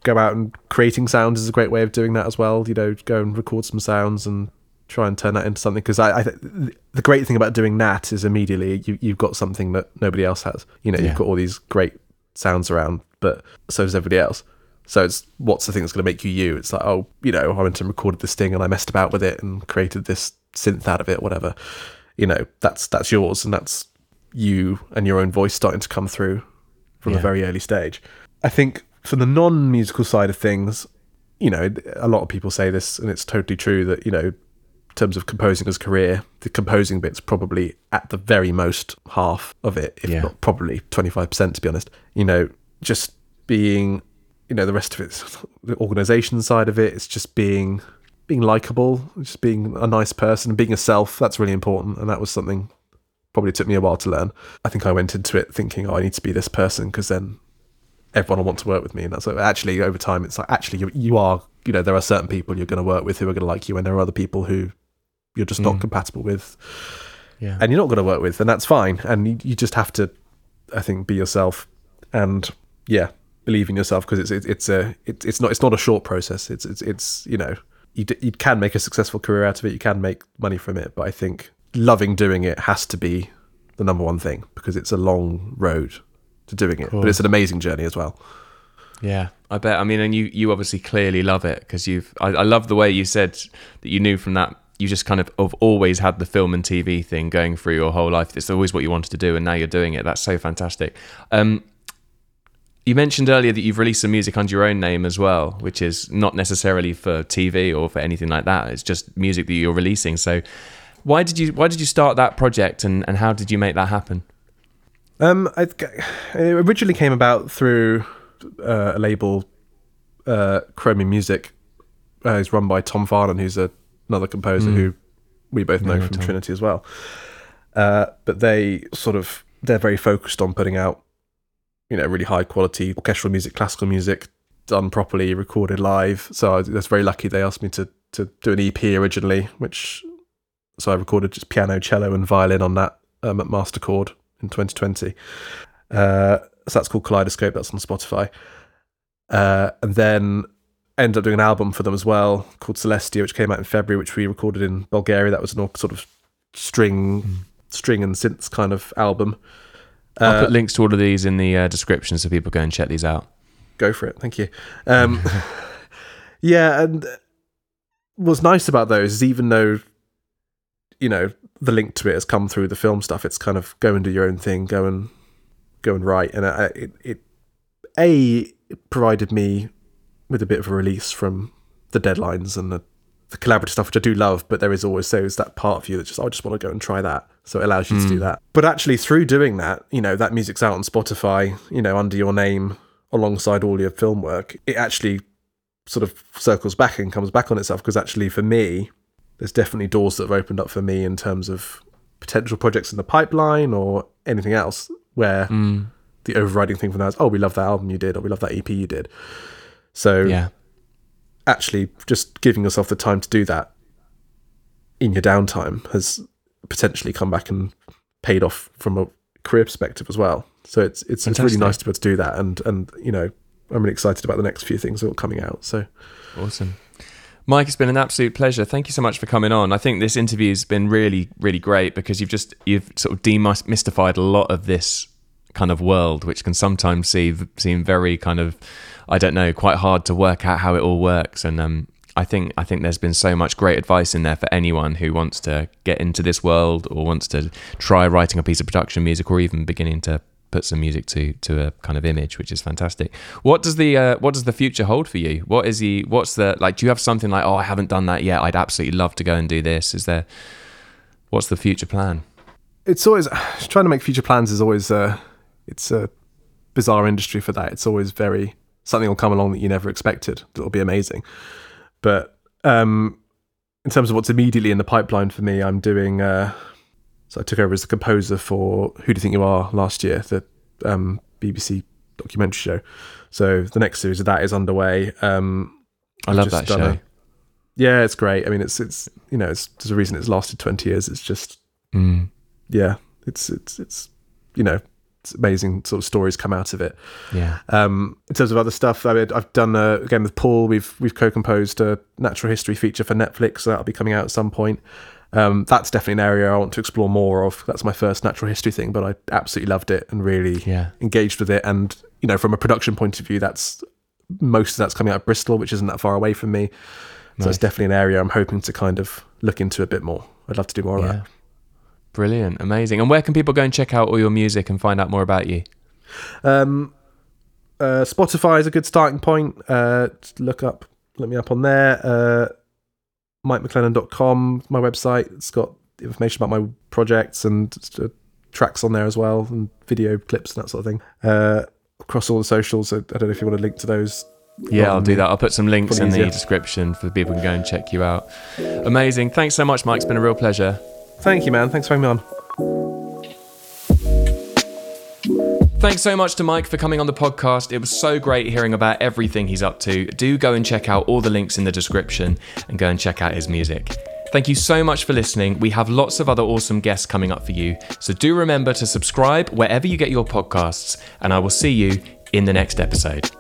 Speaker 2: go out and creating sounds is a great way of doing that as well. You know, go and record some sounds and try and turn that into something. Because I, I the great thing about doing that is immediately you you've got something that nobody else has. You know,
Speaker 1: Yeah.
Speaker 2: you've got all these great sounds around, but so does everybody else. So it's what's the thing that's going to make you you? It's like oh, you know, I went and recorded this thing and I messed about with it and created this synth out of it, whatever. You know, that's that's yours and that's you and your own voice starting to come through from a very early stage. I think for the non-musical side of things, you know, a lot of people say this, and it's totally true that you know, in terms of composing as career, the composing bit's probably at the very most half of it, if
Speaker 1: Yeah.
Speaker 2: not probably twenty-five percent, to be honest. You know, just being, you know, the rest of it's the organisation side of it. It's just being being likable, just being a nice person, being yourself. That's really important, and that was something probably took me a while to learn. I think I went into it thinking, oh, I need to be this person because then everyone will want to work with me. And that's like, actually over time, it's like actually you, you are, you know, there are certain people you're going to work with who are going to like you, and there are other people who you're just not
Speaker 1: Mm.
Speaker 2: compatible with,
Speaker 1: Yeah.
Speaker 2: and you're not going to work with, and that's fine. And you, you just have to, I think, be yourself, and yeah, believe in yourself because it's it, it's a it, it's not it's not a short process. It's it's it's you know you d- you can make a successful career out of it. You can make money from it, but I think loving doing it has to be the number one thing because it's a long road to doing it, but it's an amazing journey as well.
Speaker 1: Yeah, I bet. I mean, and you you obviously clearly love it because you've. I, I love the way you said that you knew from that. You just kind of have always had the film and TV thing going through your whole life. It's always what you wanted to do, and now you're doing it. That's so fantastic. Um, you mentioned earlier that you've released some music under your own name as well, which is not necessarily for TV or for anything like that. It's just music that you're releasing. So, why did you why did you start that project, and, and how did you make that happen?
Speaker 2: Um, I, originally came about through uh, a label, uh, Chromium Music. Uh, it's run by Tom Farnan, who's a, another composer who we both know
Speaker 1: Yeah,
Speaker 2: from
Speaker 1: Tom.
Speaker 2: Trinity as well. Uh, but they sort of they're very focused on putting out, you know, really high quality orchestral music, classical music done properly, recorded live. So I was very lucky. They asked me to to do an EP originally, which so I recorded just piano, cello, and violin on that um, at Masterchord in 2020. Uh, so that's called Kaleidoscope. That's on Spotify. Uh, and then ended up doing an album for them as well called Celestia, which came out in February, which we recorded in Bulgaria. That was an all sort of string, string and synths kind of album.
Speaker 1: I'll
Speaker 2: Uh,
Speaker 1: put links to all of these in the uh, description so people go and check these out.
Speaker 2: go for it. Thank you. Um, yeah, and what's nice about those is even though you know the link to it has come through the film stuff, it's kind of go and do your own thing, go and go and write, and uh, it it a it provided me with a bit of a release from the deadlines and the, the collaborative stuff, which I do love, but there is always so is that part of you that just oh, I just want to go and try that. So it allows you to do mm. that. But actually, through doing that, you know, that music's out on Spotify, you know, under your name alongside all your film work. It actually sort of circles back and comes back on itself because actually, for me, there's definitely doors that have opened up for me in terms of potential projects in the pipeline or anything else where mm. the overriding thing from that is, oh, we love that album you did, or we love that EP you did. So
Speaker 1: Yeah.
Speaker 2: Actually just giving yourself the time to do that in your downtime has potentially come back and paid off from a career perspective as well. So it's it's, it's really nice to be able to do that and and you know I'm really excited about the next few things that are coming out. So
Speaker 1: Awesome. Mike, it's been an absolute pleasure. Thank you so much for coming on. I think this interview's been really, really great because you've just you've sort of demystified a lot of this kind of world, which can sometimes seem seem very kind of, I don't know, quite hard to work out how it all works. And um, I think I think there's been so much great advice in there for anyone who wants to get into this world or wants to try writing a piece of production music or even beginning to put some music to to a kind of image, which is fantastic. What does the uh, what does the future hold for you? What is the what's the like? Do you have something like oh I haven't done that yet? I'd absolutely love to go and do this. Is there what's the future plan?
Speaker 2: It's always trying to make future plans is always uh, it's a bizarre industry for that. It's always very something will come along that you never expected that'll be amazing. But um, in terms of what's immediately in the pipeline for me, I'm doing. Uh, so I took over as the composer for Who Do You Think You Are last year, the um, BBC documentary show. So the next series of that is underway. Um,
Speaker 1: I love that show. A,
Speaker 2: yeah, it's great. I mean, it's it's you know, it's there's a reason it's lasted twenty years. It's just
Speaker 1: mm.
Speaker 2: yeah, it's it's it's you know amazing sort of stories come out of it.
Speaker 1: Yeah.
Speaker 2: Um, in terms of other stuff, I mean, I've done a, again with Paul. We've we've co-composed a natural history feature for Netflix. So that'll be coming out at some point. Um, that's definitely an area I want to explore more of. That's my first natural history thing, but I absolutely loved it and really
Speaker 1: yeah.
Speaker 2: engaged with it. And you know, from a production point of view, that's most of that's coming out of Bristol, which isn't that far away from me. So it's definitely an area I'm hoping to kind of look into a bit more. I'd love to do more yeah. of that.
Speaker 1: Brilliant, amazing. And where can people go and check out all your music and find out more about you?
Speaker 2: Um, uh, Spotify is a good starting point. Uh, look up, look me up on there. Uh, MikeMacLennan.com, my website. It's got information about my projects and uh, tracks on there as well, and video clips and that sort of thing. Uh, across all the socials. I don't know if you want to link to those.
Speaker 1: Yeah, I'll do that. I'll put some links in the description for people to go and check you out. Amazing. Thanks so much, Mike. It's been a real pleasure.
Speaker 2: Thank you, man. Thanks for having me on.
Speaker 1: Thanks so much to Mike for coming on the podcast. It was so great hearing about everything he's up to. Do go and check out all the links in the description and go and check out his music. Thank you so much for listening. We have lots of other awesome guests coming up for you. So do remember to subscribe wherever you get your podcasts, and I will see you in the next episode.